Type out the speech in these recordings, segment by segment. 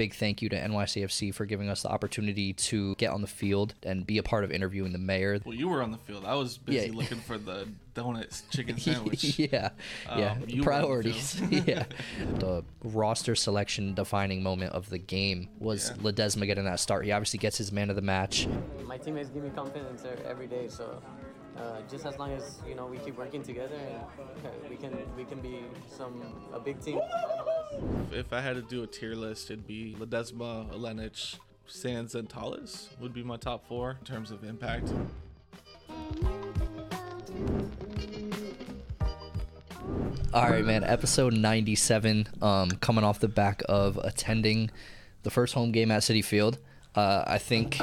big thank you to NYCFC for giving us the opportunity to get on the field and be a part of interviewing the mayor. Well, you were on the field. I was busy Yeah. looking for the donuts chicken sandwich. yeah, yeah, Um, you were the priorities. yeah, the roster selection defining moment of the game was Yeah. Ledezma getting that start. He obviously gets his man of the match. My teammates give me confidence every day, so uh, just as long as you know we keep working together, and we can we can be some a big team. If I had to do a tier list, it'd be Ledezma, Ilenič, Sands, and Talles would be my top four in terms of impact. All right, man. Episode 97, um, coming off the back of attending the first home game at Citi Field. Uh, I think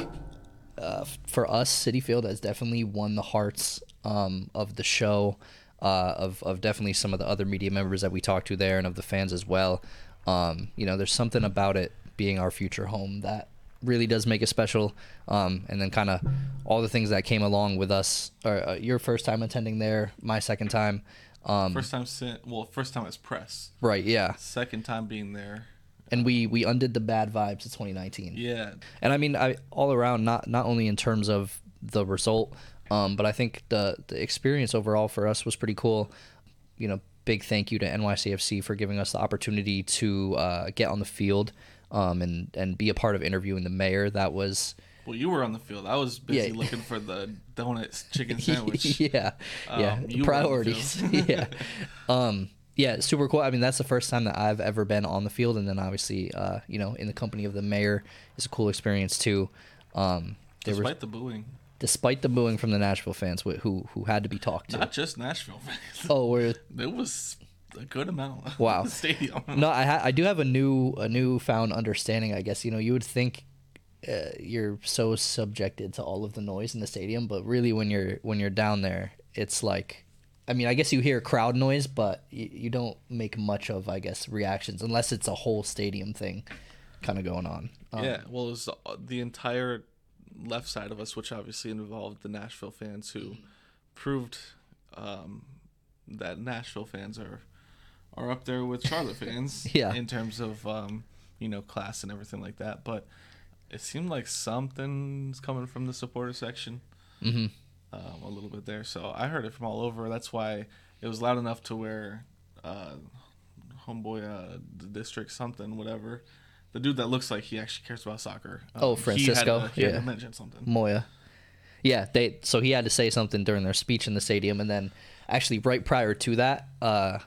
uh, for us, Citi Field has definitely won the hearts um, of the show, uh, of, of definitely some of the other media members that we talked to there and of the fans as well. Um, you know, there's something about it being our future home that really does make it special. Um, and then kind of all the things that came along with us, or uh, your first time attending there, my second time. Um, First time, sin- well, first time as press. Right, yeah. Second time being there. And we we undid the bad vibes of 2019. Yeah, And I mean, I all around, not not only in terms of the result, um, but I think the the experience overall for us was pretty cool. You know, big thank you to NYCFC for giving us the opportunity to uh, get on the field um, and and be a part of interviewing the mayor. That was well, you were on the field. I was busy Yeah. looking for the donuts chicken sandwich. yeah, yeah, Um, the priorities. yeah, um, yeah, super cool. I mean, that's the first time that I've ever been on the field, and then obviously, uh, you know, in the company of the mayor is a cool experience too. Um, Despite the booing, despite the booing from the Nashville fans, wh- who who had to be talked to. not just Nashville fans. oh, we're There was a good amount. Wow. stadium. no, I ha- I do have a new a newfound understanding. I guess you know you would think uh, you're so subjected to all of the noise in the stadium, but really when you're when you're down there, it's like, I mean, I guess you hear crowd noise, but you, you don't make much of I guess reactions unless it's a whole stadium thing, kind of going on. Um, yeah, well, it was the entire left side of us, which obviously involved the Nashville fans, who proved um, that Nashville fans are are up there with Charlotte fans. Yeah. in terms of um, you know class and everything like that. But it seemed like something's coming from the supporter section. hmm um, a little bit there. So I heard it from all over. That's why it was loud enough to where uh, homeboy, uh, the district something, whatever, the dude that looks like he actually cares about soccer. Oh, he had Francisco? to- He had to, Yeah. mention something. Moya. Yeah, they so he had to say something during their speech in the stadium, and then actually right prior to that, uh,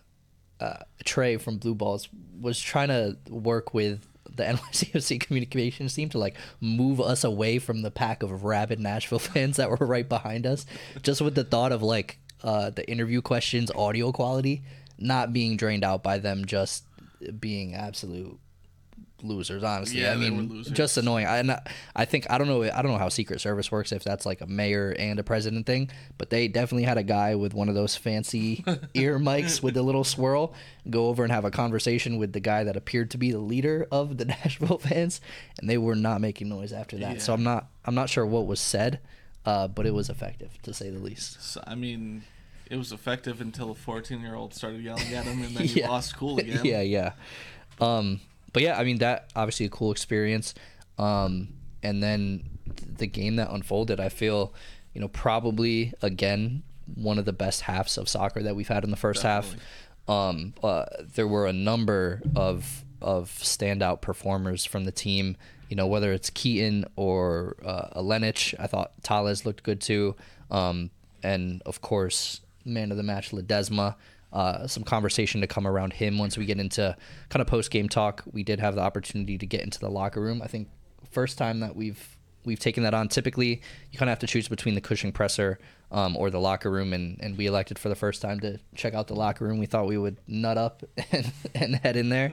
uh, Trey from Blue Balls was trying to work with the NYCFC communications team to like move us away from the pack of rabid Nashville fans that were right behind us, just with the thought of like uh, the interview questions audio quality not being drained out by them just being absolute losers honestly Yeah, i they were mean losers. just annoying I, and I- think i don't know i don't know how secret service works if that's like a mayor and a president thing but they definitely had a guy with one of those fancy ear mics with the little swirl go over and have a conversation with the guy that appeared to be the leader of the nashville fans and they were not making noise after that so i'm not i'm not sure what was said uh, but it was effective to say the least So, I mean, it was effective until a 14 year old started yelling at him and then he Yeah. lost cool again. yeah, yeah. Um, but yeah, I mean that obviously a cool experience. Um, and then the game that unfolded, I feel, you know, probably again one of the best halves of soccer that we've had in the first half. Um, uh, there were a number of of standout performers from the team. You know, whether it's Keaton or uh, Ilenič, I thought Talles looked good too. Um, and of course, man of the match Ledezma. Uh, some conversation to come around him once we get into kind of post game talk. We did have the opportunity to get into the locker room. I think first time that we've we've taken that on. Typically, you kind of have to choose between the Cushing presser um, or the locker room, and, and we elected for the first time to check out the locker room. We thought we would nut up and, and head in there,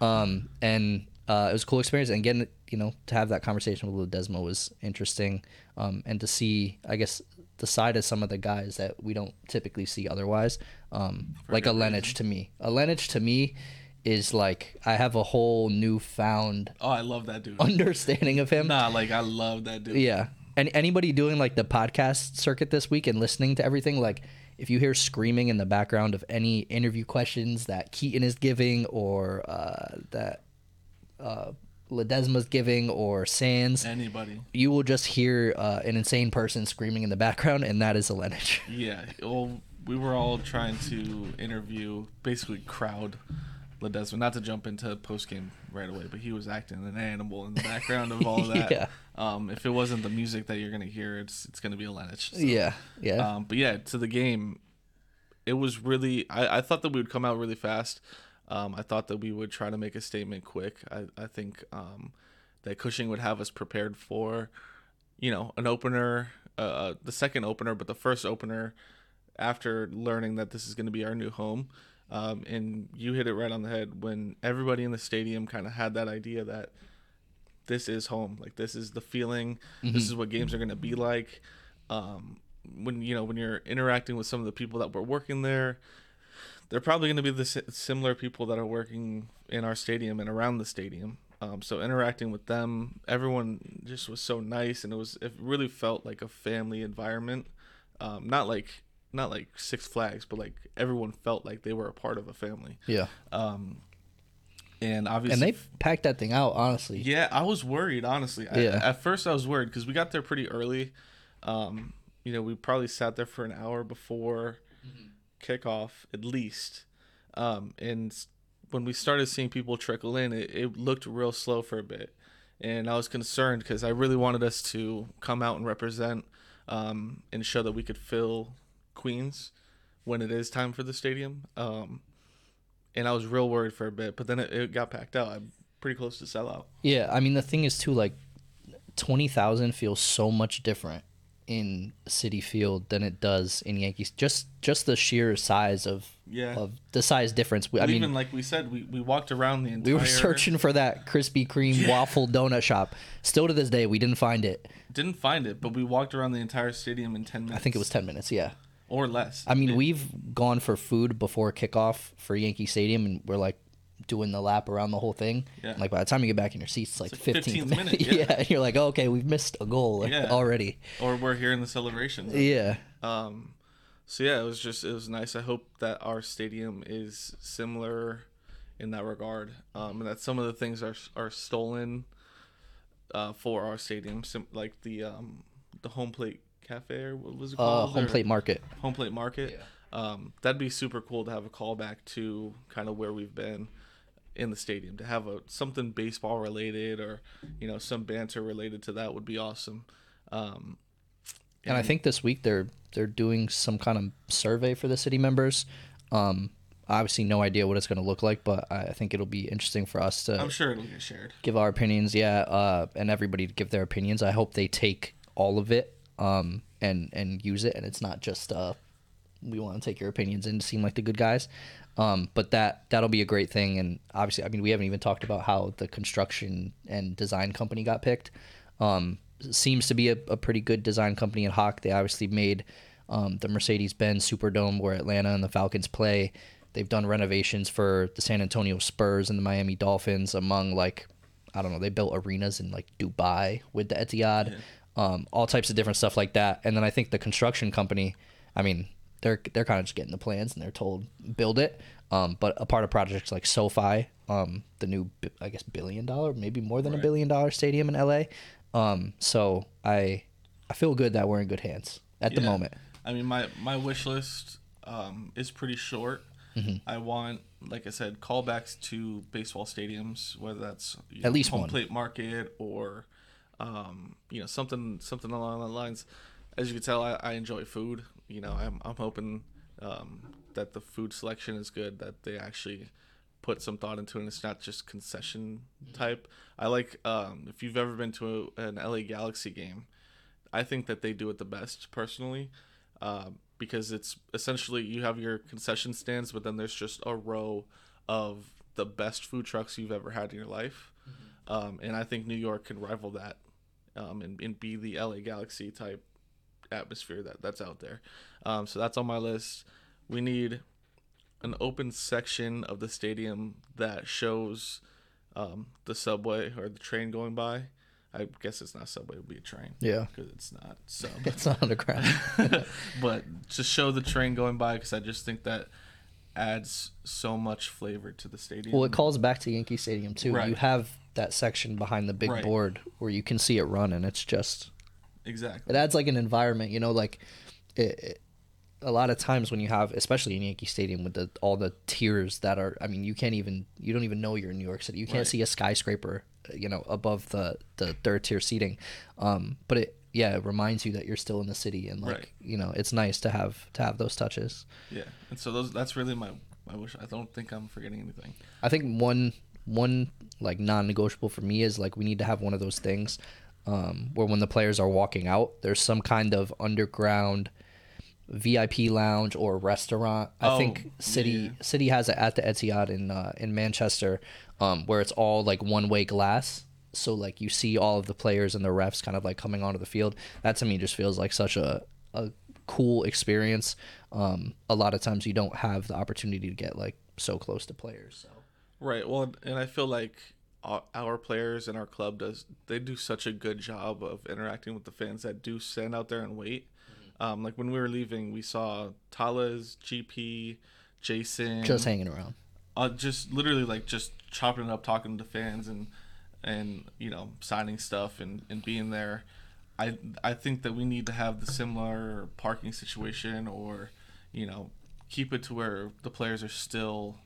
um, and uh, it was a cool experience. And getting you know to have that conversation with Desmo was interesting, um, and to see I guess the side of some of the guys that we don't typically see otherwise, um, like a Lenich to me. A Lenich to me is like I have a whole newfound Oh, I love that dude. understanding of him. Nah, like I love that dude. Yeah. And anybody doing like the podcast circuit this week and listening to everything, like if you hear screaming in the background of any interview questions that Keaton is giving or uh, that uh, Ledezma's giving or Sands, Anybody. you will just hear uh, an insane person screaming in the background, and that is Ilenič. Yeah. Well, we were all trying to interview, basically crowd Ledezma. Not to jump into post game right away, but he was acting an animal in the background of all of that. Yeah. Um, if it wasn't the music that you're gonna hear, it's it's gonna be a Lenich. So, Yeah, yeah, Um, but yeah, to the game, it was really. I, I thought that we would come out really fast. Um, I thought that we would try to make a statement quick. I, I think um, that Cushing would have us prepared for, you know, an opener, uh, the second opener, but the first opener after learning that this is going to be our new home. Um, and you hit it right on the head when everybody in the stadium kind of had that idea that this is home. Like this is the feeling. This is what games are going to be like. Um, when you know when you're interacting with some of the people that were working there, they're probably going to be the similar people that are working in our stadium and around the stadium. Um, so interacting with them, everyone just was so nice, and it was it really felt like a family environment. Um, not like not like Six Flags, but like everyone felt like they were a part of a family. yeah. Um, and obviously, And they packed that thing out, honestly. yeah, I was worried, honestly. I, Yeah. At first, I was worried because we got there pretty early. Um, you know, we probably sat there for an hour before kickoff, at least. Um, and when we started seeing people trickle in, it, it looked real slow for a bit. And I was concerned because I really wanted us to come out and represent um, and show that we could fill Queens when it is time for the stadium. Um, and I was real worried for a bit, but then it, it got packed out. I'm pretty close to sell out. Yeah, I mean the thing is too like twenty thousand feels so much different in Citi Field than it does in Yankees. Just just the sheer size of Yeah. of the size difference. We- I mean, even like we said, we, we walked around the entire. we were searching for that Krispy Kreme waffle donut shop. Still to this day, we didn't find it. Didn't find it, but we walked around the entire stadium in ten minutes. I think it was ten minutes. Yeah. or less. I mean, It- we've gone for food before kickoff for Yankee Stadium, and we're like doing the lap around the whole thing. Yeah. Like by the time you get back in your seats, it's like like 15th, 15th minute, yeah. and you're like, oh, okay, we've missed a goal like, Yeah. already. or we're here in the celebration. Yeah. Um, so yeah, it was just it was nice. I hope that our stadium is similar in that regard, um, and that some of the things are are stolen uh, for our stadium, sim- like the um, the home plate cafe or what was it Uh, called? home Or- plate market. home plate market. Um, that'd be super cool to have a callback to kind of where we've been in the stadium. To have a something baseball related or you know some banter related to that would be awesome. Um, And I think this week they're they're doing some kind of survey for the city members. Um, obviously, no idea what it's going to look like, but I I think it'll be interesting for us to I'm sure it'll get shared. give our opinions. Yeah, uh, and everybody to give their opinions. I hope they take all of it um, and and use it, and it's not just uh, we want to take your opinions and seem like the good guys. Um, but that that'll be a great thing, and obviously, I mean, we haven't even talked about how the construction and design company got picked. Um, seems to be a, a pretty good design company in HOK. They obviously made um, the Mercedes-Benz Superdome where Atlanta and the Falcons play. They've done renovations for the San Antonio Spurs and the Miami Dolphins, among like I don't know. They built arenas in like Dubai with the Etihad, um, all types of different stuff like that. And then I think the construction company, I mean, they're they're kind of just getting the plans and they're told build it. Um, but a part of projects like SoFi, um, the new I guess billion dollar, maybe more than a billion dollar stadium in LA. Um, so I I feel good that we're in good hands at the moment. I mean, my my wish list um, is pretty short. Mm-hmm. I want, like I said, callbacks to baseball stadiums, whether that's At least home one. plate market or um, you know something something along the lines. As you can tell, I, I enjoy food. You know, I'm I'm hoping um, that the food selection is good. That they actually put some thought into it. and It's not just concession type. I like um, if you've ever been to a, an LA Galaxy game. I think that they do it the best personally, uh, because it's essentially you have your concession stands, but then there's just a row of the best food trucks you've ever had in your life, um, and I think New York can rival that, um, and, and be the LA Galaxy type atmosphere that that's out there. Um, so that's on my list. We need an open section of the stadium that shows um, the subway or the train going by. I guess it's not subway; it would be a train. Yeah. because it's not sub. It's not underground. but to show the train going by because I just think that adds so much flavor to the stadium. Well, it calls back to Yankee Stadium too. Right. You have that section behind the big Right. board where you can see it run, and it's just Exactly. it adds like an environment. You know, like it, it- a lot of times when you have, especially in Yankee Stadium, with the all the tiers that are. I mean, you can't even you don't even know you're in New York City. You can't Right. see a skyscraper, you know, above the the third tier seating. Um, but it yeah, it reminds you that you're still in the city, and like Right. you know, it's nice to have to have those touches. Yeah. And so those that's really my my wish. I don't think I'm forgetting anything. I think one one like non-negotiable for me is like we need to have one of those things um, where when the players are walking out, there's some kind of underground VIP lounge or restaurant. I Oh, think City yeah. City has it at the Etihad in uh, in Manchester, um, where it's all like one way glass. So like you see all of the players and the refs kind of like coming onto the field. That to me just feels like such a a cool experience. Um, a lot of times you don't have the opportunity to get like so close to players. So. Right. Well, and I feel like our, our players and our club does they do such a good job of interacting with the fans that do stand out there and wait. Um, like when we were leaving, we saw Talles, GP, Jason, just hanging around. uh, just literally like just chopping it up, talking to fans and and you know signing stuff and, and being there. I I think that we need to have the similar parking situation or you know keep it to where the players are still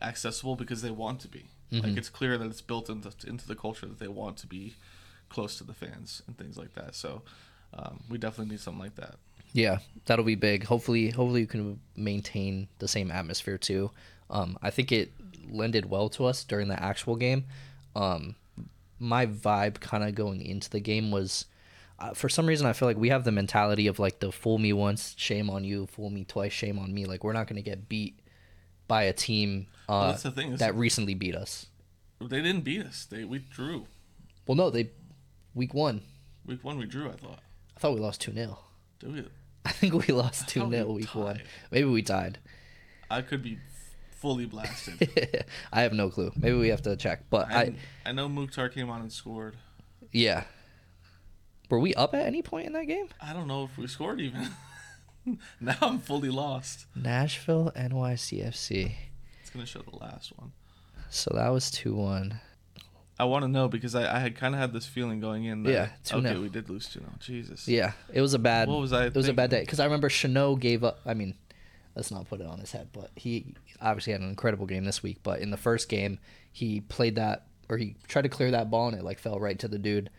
accessible because they want to be. Like it's clear that it's built into into the culture that they want to be close to the fans and things like that. So um, we definitely need something like that. Yeah, that'll be big. Hopefully, hopefully you can maintain the same atmosphere too. Um, I think it lended well to us during the actual game. Um, my vibe kind of going into the game was, uh, for some reason, I feel like we have the mentality of like the fool me once, shame on you, fool me twice, shame on me. Like we're not going to get beat by a team uh, that's the thing, that recently beat us. They didn't beat us. They we drew. Well, no, they week one. Week one we drew. I thought. I thought we lost two 0 Did we? I think we lost two thought we 0 week one. Maybe we tied. I could be fully blasted. I have no clue. Maybe we have to check. But I, I, I know Mukhtar came on and scored. yeah. Were we up at any point in that game? I don't know if we scored even. now I'm fully lost. Nashville NYCFC. It's gonna show the last one. So that was two one. I want to know because I, I had kind of had this feeling going in that Yeah, 2-0. okay we did lose two 0 Jesus. Yeah, it was a bad. What was I It was a bad day because I remember Chanot gave up. I mean, let's not put it on his head, but he obviously had an incredible game this week. But in the first game, he played that or he tried to clear that ball and it like fell right to the dude.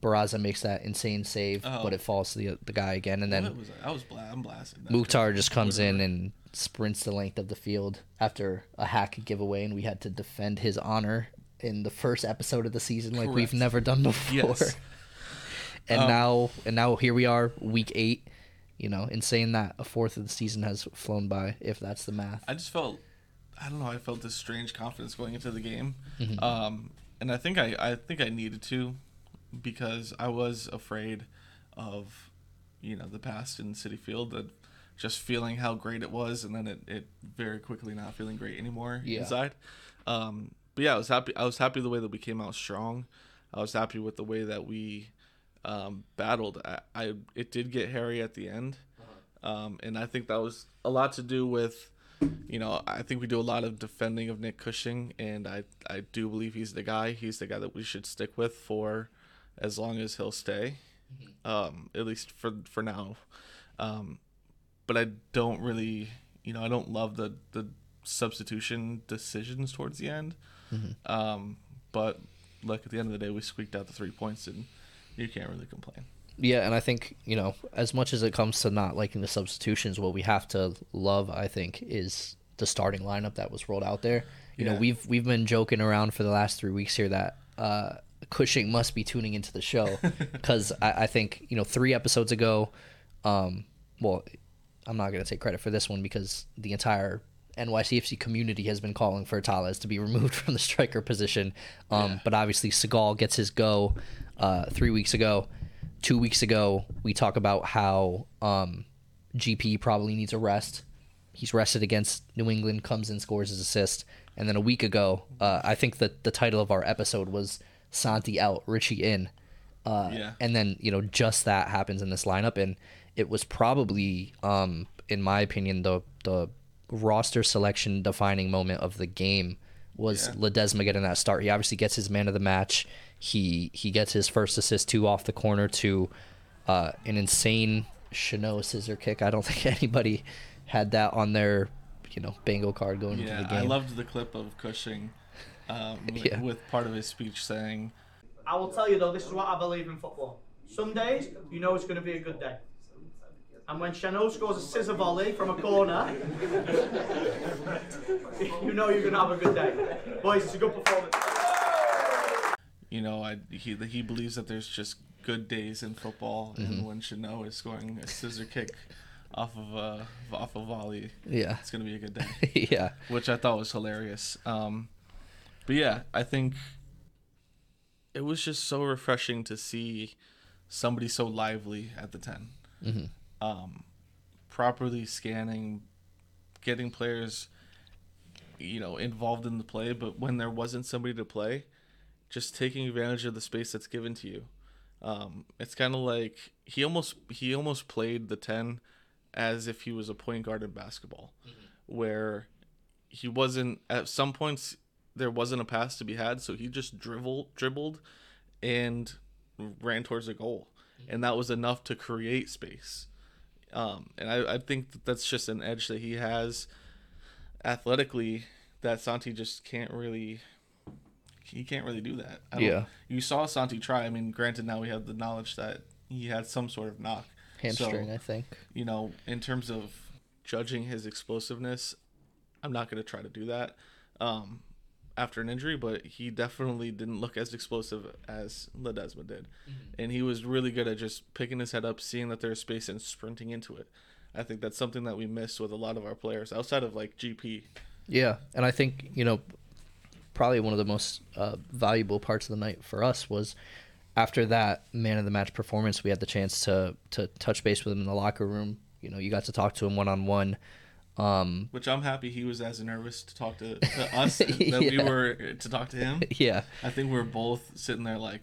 Barraza makes that insane save, Oh. but it falls to the the guy again, and then What was I? I was bla- I'm blasted. Mukhtar just comes in and sprints the length of the field after a hack giveaway, and we had to defend his honor in the first episode of the season like we've never done before. Yes. and Um, now, and now here we are, week eight. You know, insane that a fourth of the season has flown by, if that's the math. I just felt, I don't know, I felt this strange confidence going into the game, Mm-hmm. um, and I think I, I think I needed to, because I was afraid of, you know, the past in Citi Field, that just feeling how great it was, and then it, it very quickly not feeling great anymore Yeah. inside. Um, but yeah, I was happy. I was happy the way that we came out strong. I was happy with the way that we um, battled. I, I it did get hairy at the end, um, and I think that was a lot to do with, you know, I think we do a lot of defending of Nick Cushing, and I I do believe he's the guy. He's the guy that we should stick with for as long as he'll stay, um, at least for for now. Um, but I don't really, you know, I don't love the the substitution decisions towards the end. Um, but look, at the end of the day, we squeaked out the three points, and you can't really complain. Yeah, and I think you know, as much as it comes to not liking the substitutions, what we have to love, I think, is the starting lineup that was rolled out there. You know, we've we've been joking around for the last three weeks here that uh, Cushing must be tuning into the show because I, I think you know three episodes ago, um, well, I'm not gonna take credit for this one because the entire NYCFC community has been calling for Talles to be removed from the striker position. Um, Yeah. But obviously, Seagal gets his go uh, three weeks ago. Two weeks ago, we talk about how um, GP probably needs a rest. He's rested against New England, comes in, scores his assist. And then a week ago, uh, I think that the title of our episode was Santi out, Richie in. Uh, Yeah. And then, you know, just that happens in this lineup. And it was probably, um, in my opinion, the, the roster selection defining moment of the game was Yeah. Ledezma getting that start. He obviously gets his man of the match. He he gets his first assist two off the corner to uh, an insane Chanel scissor kick. I don't think anybody had that on their you know bingo card going into the game. I loved the clip of Cushing um, with, Yeah. with part of his speech saying, I will tell you though, this is what I believe in football. Some days, you know it's going to be a good day. And when Chanel scores a scissor volley from a corner, you know you're going to have a good day. Boys, it's a good performance. you know, I, he he believes that there's just good days in football, Mm-hmm. and when Chanel is scoring a scissor kick off of a off a volley, yeah, it's gonna be a good day. yeah, which I thought was hilarious. Um, but yeah, I think it was just so refreshing to see somebody so lively at the 10 um, properly scanning, getting players, you know, involved in the play. But when there wasn't somebody to play, just taking advantage of the space that's given to you. Um, it's kind of like he almost he almost played the ten as if he was a point guard in basketball, where he wasn't at some points there wasn't a pass to be had, so he just dribbled dribbled and ran towards a goal, and that was enough to create space. Um, and I, I think that that's just an edge that he has athletically that Santi just can't really he can't really do that. I Yeah. You saw Santi try. I mean, granted now we have the knowledge that he had some sort of knock. hamstring. So, I think. you know, in terms of judging his explosiveness, I'm not going to try to do that um, after an injury, but he definitely didn't look as explosive as Ledezma did. And he was really good at just picking his head up, seeing that there's space, and sprinting into it. I think that's something that we miss with a lot of our players outside of like GP. Yeah, and I think you know, probably one of the most uh, valuable parts of the night for us was after that man of the match performance. We had the chance to to touch base with him in the locker room. You know, you got to talk to him one on one. Um, Which I'm happy he was as nervous to talk to, to us that we were to talk to him. yeah, I think we're both sitting there like,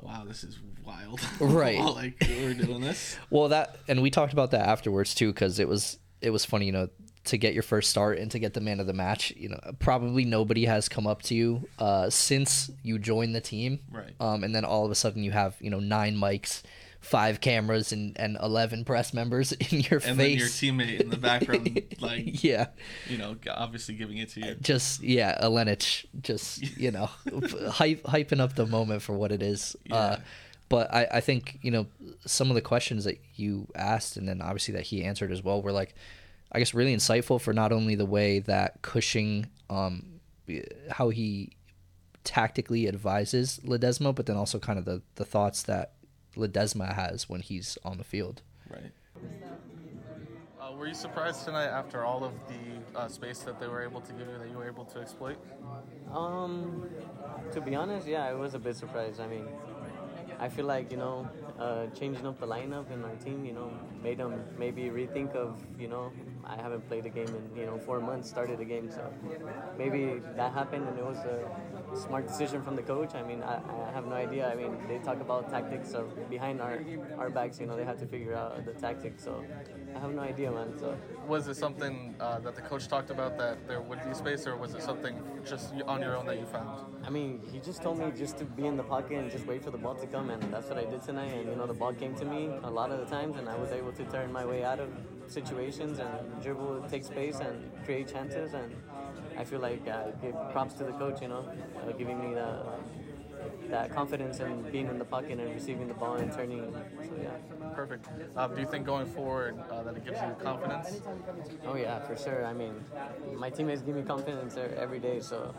wow, this is wild. Right. like we're doing this. Well, that and we talked about that afterwards too, because it was it was funny, you know, to get your first start and to get the man of the match. You know, probably nobody has come up to you uh, since you joined the team, Right. Um, and then all of a sudden you have you know nine mics, five cameras, and and eleven press members in your face. And then your teammate in the background, like, yeah, you know, obviously giving it to you. just yeah, Ilenič, just you know, hype hyping up the moment for what it is. Uh, Yeah. but I, I think you know some of the questions that you asked, and then obviously that he answered as well, were like, I guess really insightful for not only the way that Cushing, um, how he tactically advises Ledezma, but then also kind of the the thoughts that Ledezma has when he's on the field. Right. Uh, were you surprised tonight after all of the uh, space that they were able to give you that you were able to exploit? Um, to be honest, yeah, I was a bit surprised. I mean, I feel like you know, uh, changing up the lineup in our team, you know, made them maybe rethink of, you know, I haven't played a game in you know four months, started a game, so maybe that happened and it was a smart decision from the coach. I mean, I, I have no idea. I mean, they talk about tactics behind our our backs, you know, they have to figure out the tactics. So I have no idea, man. So. Was it something uh, that the coach talked about that there would be space, or was it something just on your own that you found? I mean, he just told me just to be in the pocket and just wait for the ball to come, and that's what I did tonight. And you know, the ball came to me a lot of the times, and I was able to turn my way out of situations and dribble, take space, and create chances. And I feel like I give props to the coach, you know, uh, giving me the, that confidence in being in the pocket and receiving the ball and turning. So yeah. Perfect. Um, do you think going forward uh, that it gives you confidence? Oh yeah, for sure. I mean, my teammates give me confidence every day. So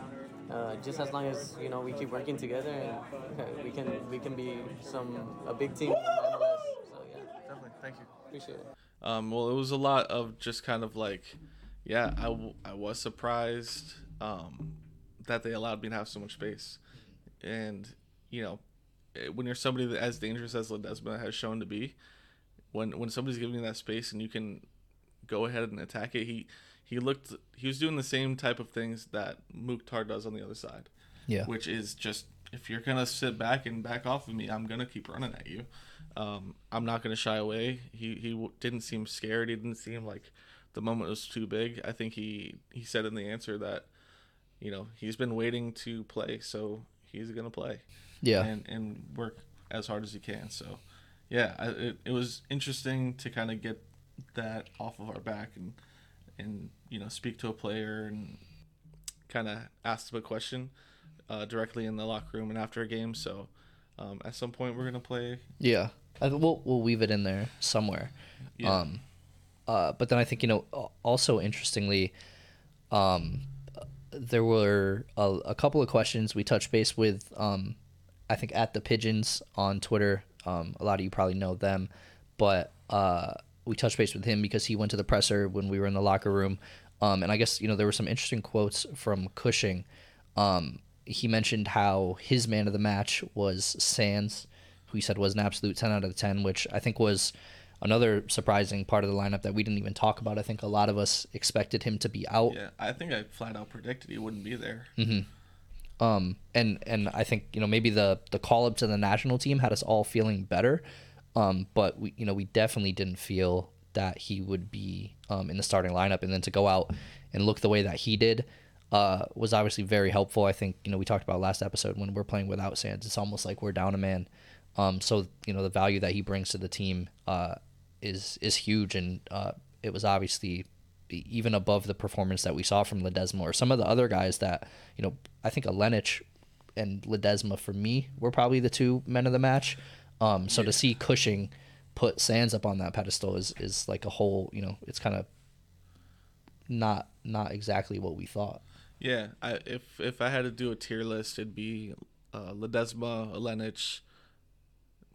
uh, just as long as you know we keep working together, and uh, we can we can be some a big team. So yeah, Definitely. Thank you. appreciate it. Um, well, it was a lot of just kind of like, yeah, I, w- I was surprised um, that they allowed me to have so much space. And, you know, eh, when you're somebody that as dangerous as Ledezma has shown to be, when when somebody's giving you that space and you can go ahead and attack it, he he looked he was doing the same type of things that Mukhtar does on the other side Yeah, which is just if you're gonna sit back and back off of me, I'm gonna keep running at you. Um, I'm not gonna shy away. He he didn't seem scared. He didn't seem like the moment was too big. I think he he said in the answer that you know, he's been waiting to play, so he's gonna play. Yeah. and and work as hard as he can. So, yeah, I, it it was interesting to kind of get that off of our back and and you know speak to a player and kind of ask them a question uh, directly in the locker room and after a game. So, um, at some point we're gonna play. Yeah, I, we'll we'll weave it in there somewhere. Yeah. Um, uh, but then I think you know also interestingly, um, there were a, a couple of questions we touched base with. Um, I think at the pigeons on Twitter. Um, a lot of you probably know them, but uh, we touched base with him because he went to the presser when we were in the locker room. Um, and I guess you know there were some interesting quotes from Cushing. Um, he mentioned how his man of the match was Sands, who he said was an absolute 10 out of 10, which I think was another surprising part of the lineup that we didn't even talk about. I think a lot of us expected him to be out. Yeah, I think I flat out predicted he wouldn't be there. Mm-hmm. Um, and and I think you know maybe the the call up to the national team had us all feeling better, um, but we you know we definitely didn't feel that he would be um, in the starting lineup, and then to go out and look the way that he did. Uh, was obviously very helpful. I think you know we talked about last episode when we're playing without Sands, it's almost like we're down a man. Um, so you know the value that he brings to the team uh, is is huge, and uh, it was obviously even above the performance that we saw from Ledezma or some of the other guys that you know I think Ilenič and Ledezma for me were probably the two men of the match. Um, so to see Cushing put Sands up on that pedestal is is like a whole you know it's kind of not not exactly what we thought. Yeah, I, if if I had to do a tier list, it'd be uh, Ledezma, Ilenič,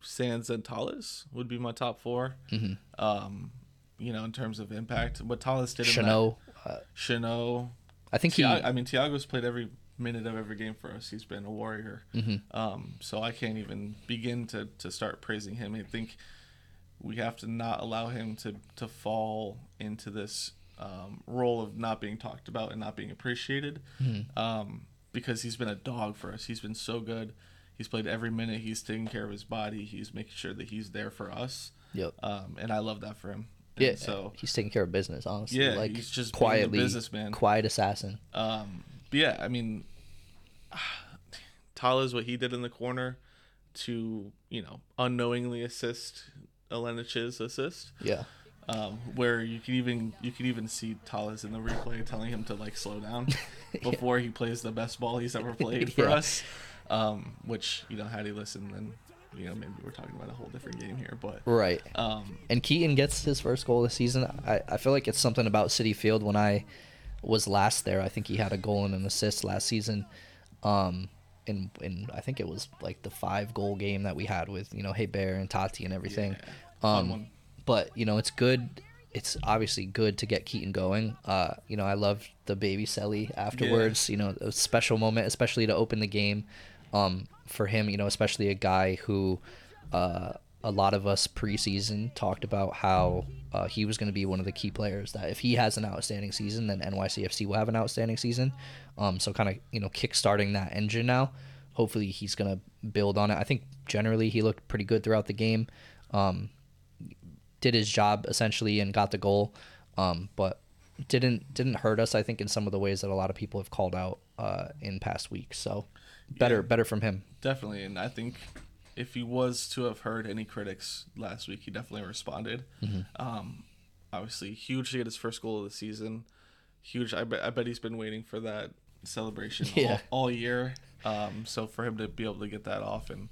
Sands, and Talles would be my top 4 Mm-hmm. Um, you know, in terms of impact, what Talles did in Chanot, uh, that, I think he I mean, Tiago's played every minute of every game for us. He's been a warrior. Mhm. Um, so I can't even begin to, to start praising him. I think we have to not allow him to, to fall into this um, role of not being talked about and not being appreciated um, because he's been a dog for us. He's been so good. He's played every minute. He's taking care of his body. He's making sure that he's there for us. Yep. Um, and I love that for him. And Yeah, So he's taking care of business, honestly. Yeah, like he's just quietly, businessman. quiet assassin. Um, but yeah, I mean, Tala's what he did in the corner to you know unknowingly assist Ilenič's assist. Yeah, Um, where you can even you can even see Talles in the replay telling him to like slow down before he plays the best ball he's ever played for Yeah. us. Um, which you know had he listened, then you know maybe we're talking about a whole different game here. But right. um, And Keaton gets his first goal this season. I, I feel like it's something about Citi Field. When I was last there, I think he had a goal and an assist last season. Um, in in I think it was like the five goal game that we had with you know Heber and Taty and everything. fun um, but you know it's good. It's obviously good to get Keaton going. Uh, you know I loved the baby Selly afterwards. You know a special moment, especially to open the game. Um, for him, you know, especially a guy who uh, a lot of us preseason talked about how uh, he was going to be one of the key players. That if he has an outstanding season, then NYCFC will have an outstanding season. Um, so kind of you know kickstarting that engine now. Hopefully he's going to build on it. I think generally he looked pretty good throughout the game. Um, did his job essentially and got the goal, um, but didn't didn't hurt us. I think in some of the ways that a lot of people have called out uh, in past weeks. So better Yeah. better from him. Definitely, and I think if he was to have heard any critics last week, he definitely responded. Mm-hmm. Um, obviously, huge to get his first goal of the season. Huge. I bet. I bet he's been waiting for that celebration Yeah. all, all year. Um, so for him to be able to get that off and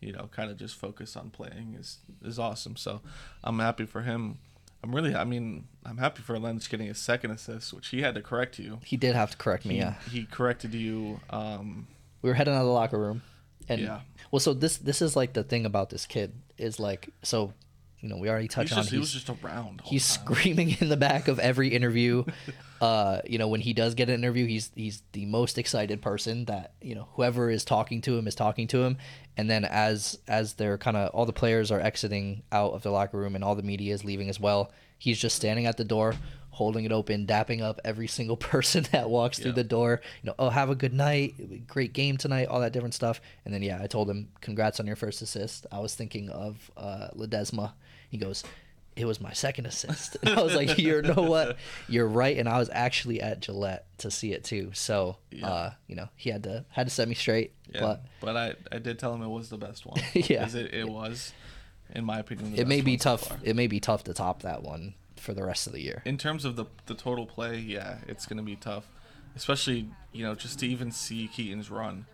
you know kind of just focus on playing is is awesome. So I'm happy for him. I'm really. I mean, I'm happy for Lenz getting his second assist, which he had to correct you. He did have to correct me. He, Yeah, he corrected you. Um, we were heading out of the locker room, and Yeah. well, so this this is like the thing about this kid is like so, you know, we already he's touched on just, he he's, was just around. he's screaming in the back of every interview. uh, you know, when he does get an interview, he's he's the most excited person that you know whoever is talking to him is talking to him. And then as as they're kind of all the players are exiting out of the locker room and all the media is leaving as well, he's just standing at the door. Holding it open, dapping up every single person that walks through the door. You know, oh, have a good night, great game tonight, all that different stuff. And then, yeah, I told him, congrats on your first assist. I was thinking of uh, Ledezma. He goes, it was my second assist. And I was like, you know what? You're right. And I was actually at Gillette to see it too. So, Yeah. uh, you know, he had to had to set me straight. Yeah, But but, I, I did tell him it was the best one. yeah, it, it was, in my opinion, the it best may be one so tough. it may be tough to top that one for the rest of the year. in terms of the the total play, yeah, it's gonna be tough, especially you know just to even see Keaton's run,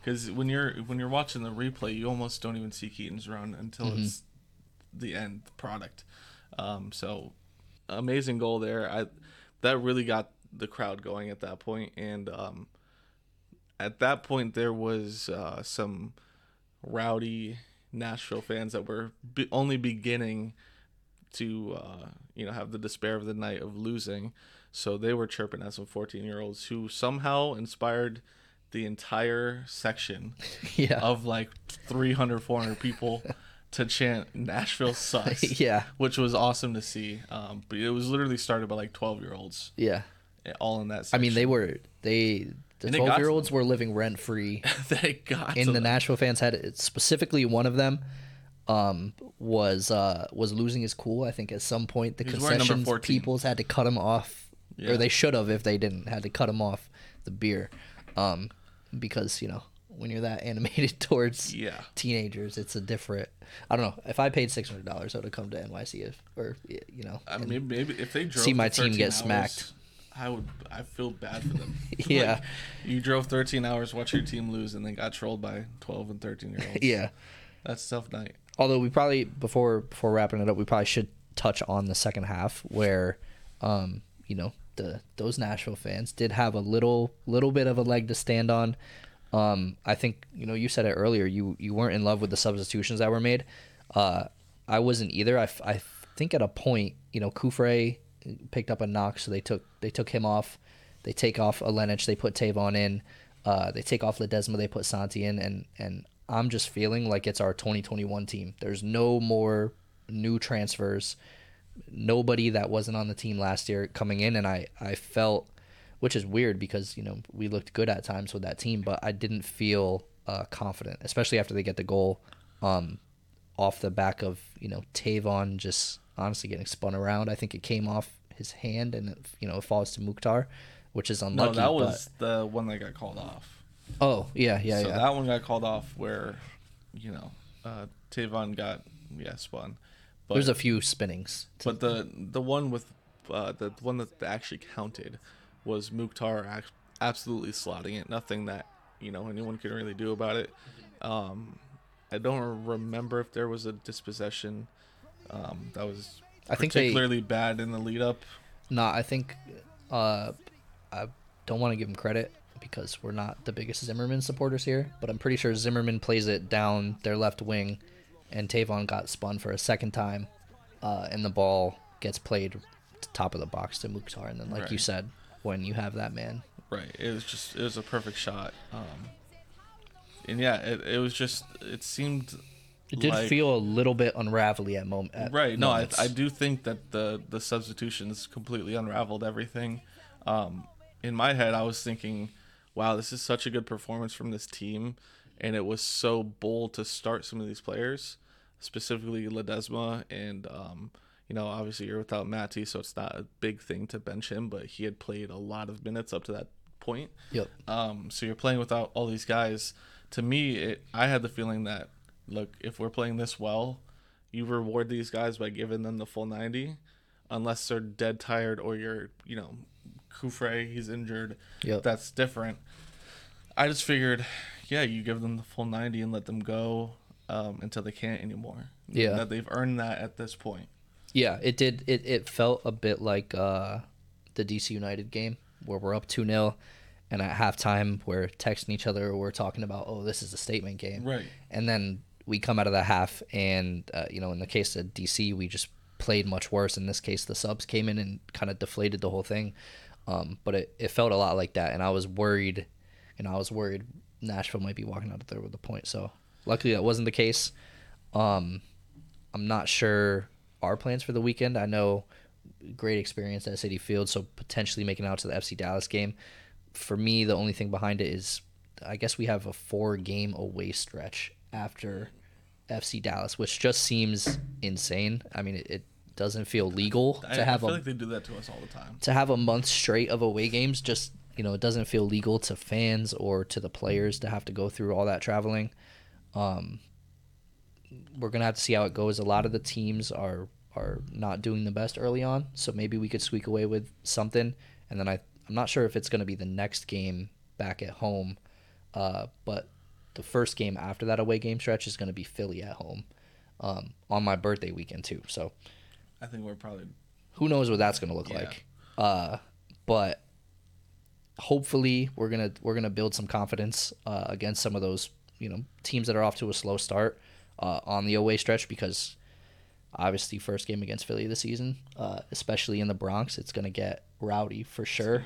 because when you're when you're watching the replay, you almost don't even see Keaton's run until Mm-hmm. it's the end product. Um, so amazing goal there. I that really got the crowd going at that point, and um, at that point there was uh, some rowdy Nashville fans that were be- only beginning to uh, you know have the despair of the night of losing. So they were chirping at some 14 year olds who somehow inspired the entire section yeah. of like 300, 400 people to chant Nashville sucks. yeah. Which was awesome to see. Um, but it was literally started by like 12 year olds Yeah. all in that I mean, they were they the And it got twelve to year olds were living rent free they got in the them. Nashville fans had it. Specifically, one of them um, was uh, was losing his cool. I think at some point the He was wearing number concessions peoples had to cut him off, Yeah. or they should have if they didn't had to cut him off the beer, um, because you know when you're that animated towards Yeah. teenagers, it's a different. I don't know. If I paid six hundred dollars, I would have come to NYC if, or you know, I mean, maybe if they drove see my team get hours, smacked. I would. I feel bad for them. Yeah. Like, you drove 13 hours, watch your team lose, and then got trolled by 12 and 13 year olds. yeah. that's tough night. Although we probably before before wrapping it up we probably should touch on the second half where um you know the those Nashville fans did have a little little bit of a leg to stand on. Um I think you know you said it earlier you you weren't in love with the substitutions that were made. Uh I wasn't either. I, I think at a point you know Kufre picked up a knock so they took they took him off. They take off Ilenič they put Tayvon in. Uh, they take off Ledezma they put Santi in and and I'm just feeling like it's our 2021 team there's no more new transfers nobody that wasn't on the team last year coming in and I I felt which is weird because you know we looked good at times with that team but I didn't feel uh, confident especially after they get the goal um, off the back of you know Tayvon just honestly getting spun around I think it came off his hand and it, you know it falls to Mukhtar which is unlucky. No, that was the one that got called off. Oh yeah yeah yeah. so yeah that one got called off where, you know, uh, Tayvon got yeah spun. But there's a few spinnings but the the one with uh, the one that actually counted was Mukhtar absolutely slotting it. Nothing that you know anyone could really do about it. Um, I don't remember if there was a dispossession um, that was I think they- particularly bad in the lead up. No, I think uh, I don't want to give him credit because we're not the biggest Zimmerman supporters here, but I'm pretty sure Zimmerman plays it down their left wing, and Tayvon got spun for a second time, uh, and the ball gets played to top of the box to Mukhtar, and then like you said, when you have that man, Right. It was just it was a perfect shot. Um, and yeah, it, it was just it seemed it did like- feel a little bit unravelly at moment. At right. No, I. I do think that the the substitutions completely unraveled everything. Um, in my head, I was thinking, wow, this is such a good performance from this team, and it was so bold to start some of these players, specifically Ledezma and. Um, you know, obviously you're without Matty, so it's not a big thing to bench him, but he had played a lot of minutes up to that point. Yep. Um, so you're playing without all these guys. To me, it, I had the feeling that look, if we're playing this well, you reward these guys by giving them the full 90, unless they're dead tired or you're, you know, Kufre, he's injured. Yep. That's different. I just figured, yeah, you give them the full 90 and let them go um, until they can't anymore. Yeah. That they've earned that at this point. Yeah, it did. It, it felt a bit like uh, the DC United game where we're up 2 0, and at halftime, we're texting each other, we're talking about, oh, this is a statement game. Right. And then we come out of the half, and, uh, you know, in the case of DC, we just played much worse. In this case, the subs came in and kind of deflated the whole thing. Um, but it, it felt a lot like that, and I was worried, and I was worried Nashville might be walking out of there with a point. So luckily, that wasn't the case. Um, I'm not sure our plans for the weekend. I know great experience at Citi Field, so potentially making out to the FC Dallas game. For me, the only thing behind it is I guess we have a four game away stretch after FC Dallas, which just seems insane. I mean, it, it doesn't feel legal I, to I have feel a like they do that to us all the time. to have a month straight of away games just you know it doesn't feel legal to fans or to the players to have to go through all that traveling. Um we're gonna have to see how it goes. A lot of the teams are are not doing the best early on so maybe we could squeak away with something. And then i i'm not sure if it's gonna be the next game back at home uh but the first game after that away game stretch is gonna be philly at home um on my birthday weekend too. So I think we're probably who knows what that's gonna look Yeah. like. Uh, but hopefully we're gonna we're gonna build some confidence uh, against some of those you know teams that are off to a slow start uh, on the away stretch because obviously first game against Philly this season, uh, especially in the Bronx, it's gonna get rowdy for sure.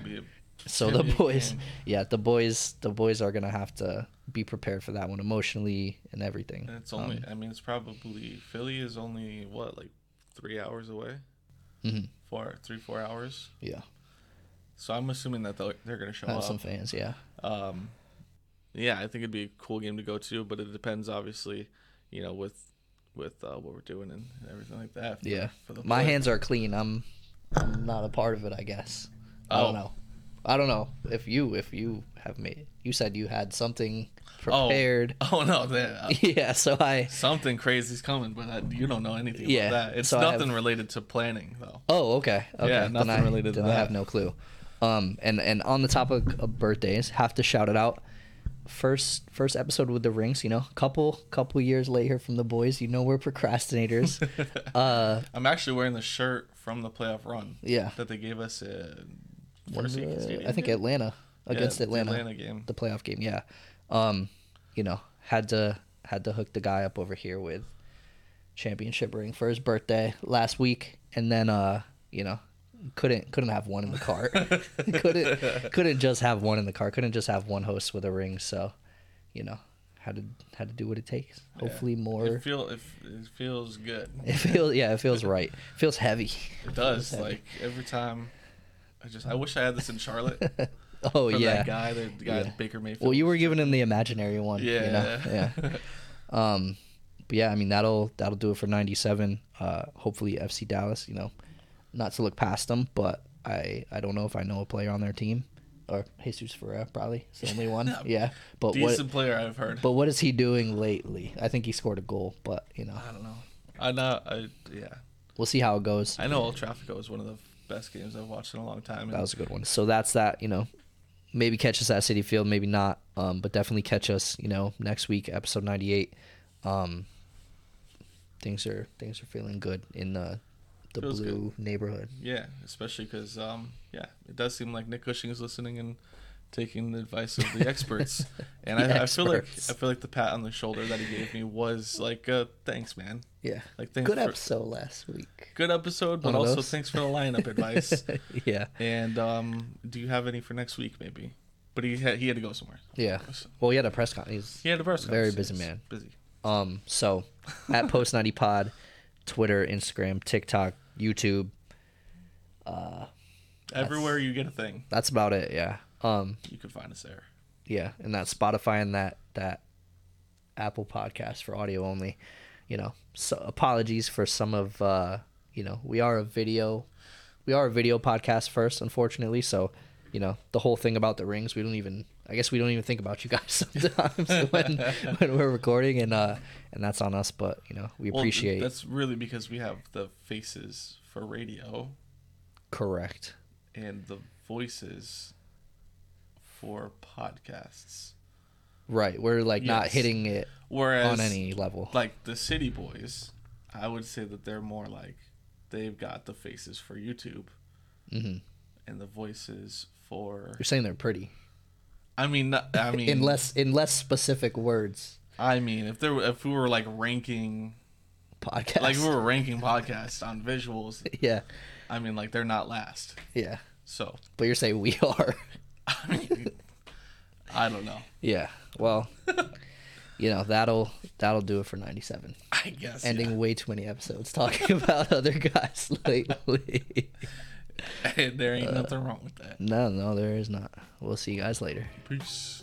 a So the boys, game. yeah, the boys, the boys are gonna have to be prepared for that one emotionally and everything. And it's only. Um, I mean, it's probably Philly is only what like three hours away. Mhm. Four, three, four hours. yeah, So I'm assuming that they're, they're going to show have up. some fans. Yeah, Um, yeah, I think it'd be a cool game to go to, but it depends, obviously, you know, with with uh, what we're doing and everything like that. for- Yeah. for My play. hands are clean. I'm, I'm not a part of it, I guess. I Oh. don't know. I don't know if you if you have made. You said you had something Oh. prepared. Oh no, that, Yeah, so I. something crazy's coming, but I, you don't know anything Yeah, about that. It's so I have- nothing related to planning though. Oh, okay. okay. Yeah, nothing I, related to then I have no clue. Um, and and on the topic of birthdays, have to shout it out. First first episode with the rings. You know, couple couple years late here from the boys. You know we're procrastinators. uh, I'm actually wearing the shirt from the playoff run yeah. that they gave us in Uh, I think? Atlanta against the Atlanta. Atlanta game. the playoff game. Yeah, um, you know, had to had to hook the guy up over here with championship ring for his birthday last week, and then uh, you know, couldn't couldn't have one in the car. couldn't couldn't just have one in the car. Couldn't just have one host with a ring. So, you know, had to had to do what it takes. Hopefully more. It feel it, it feels good. It feels yeah, it feels right. feels heavy. It does. heavy. Like every time, I just I wish I had this in Charlotte. Oh yeah. that guy, the guy Yeah. Baker Mayfield. Well, you were giving him the imaginary one. you know? Yeah. Yeah. Um, but yeah, I mean that'll that'll do it for '97. Uh, hopefully FC Dallas. You know, not to look past them, but I I don't know if I know a player on their team, or Jesus Ferreira probably. It's the only one. yeah, but decent what player I've heard. but what is he doing lately? I think he scored a goal, but you know I don't know. I know. I yeah. we'll see how it goes. I know Old Trafford was one of the best games I've watched in a long time. That was a good one. So that's that. You know, maybe catch us at Citi Field, maybe not. Um, but definitely catch us. You know, next week, episode ninety eight. Um, things are things are feeling good in the the Feels blue neighborhood. yeah, especially because um yeah, it does seem like Nick Cushing is listening and taking the advice of the experts. And The I, I feel like. I feel like the pat on the shoulder that he gave me was like, uh, "Thanks, man. Yeah, Like thanks good for episode last week. good episode, but also thanks for the lineup advice." yeah, And um, do you have any for next week, maybe? But he had he had to go somewhere. yeah. Well, he had a press con. He's He had a press Very busy man. Busy. um. So at Post ninety Pod, Twitter, Instagram, TikTok, YouTube. Uh, Everywhere you get a thing, That's about it. Yeah. Um. you can find us there. yeah, and that Spotify and that that Apple podcast for audio only. You know, so apologies for some of uh, you know, we are a video we are a video podcast first, unfortunately, so you know, the whole thing about the rings, we don't even I guess we don't even think about you guys sometimes when when we're recording and uh and that's on us, but you know, we Well, appreciate that's really because we have the faces for radio correct. and the voices for podcasts. Right. We're like not hitting it Whereas on any level. like the City Boys, I would say that they're more like they've got the faces for YouTube hmm and the voices for. You're saying they're pretty. I mean, I mean, in less in less specific words. I mean, if there, if we were like ranking, Podcast. like we were ranking podcasts on visuals, yeah, I mean, like they're not last. yeah. So, But you're saying we are. I mean, I don't know. yeah. Well, you know that'll that'll do it for '97. I guess Ending yeah. way too many episodes talking about other guys lately. there ain't nothing wrong with that. no, no, there is not. We'll see you guys later. Peace.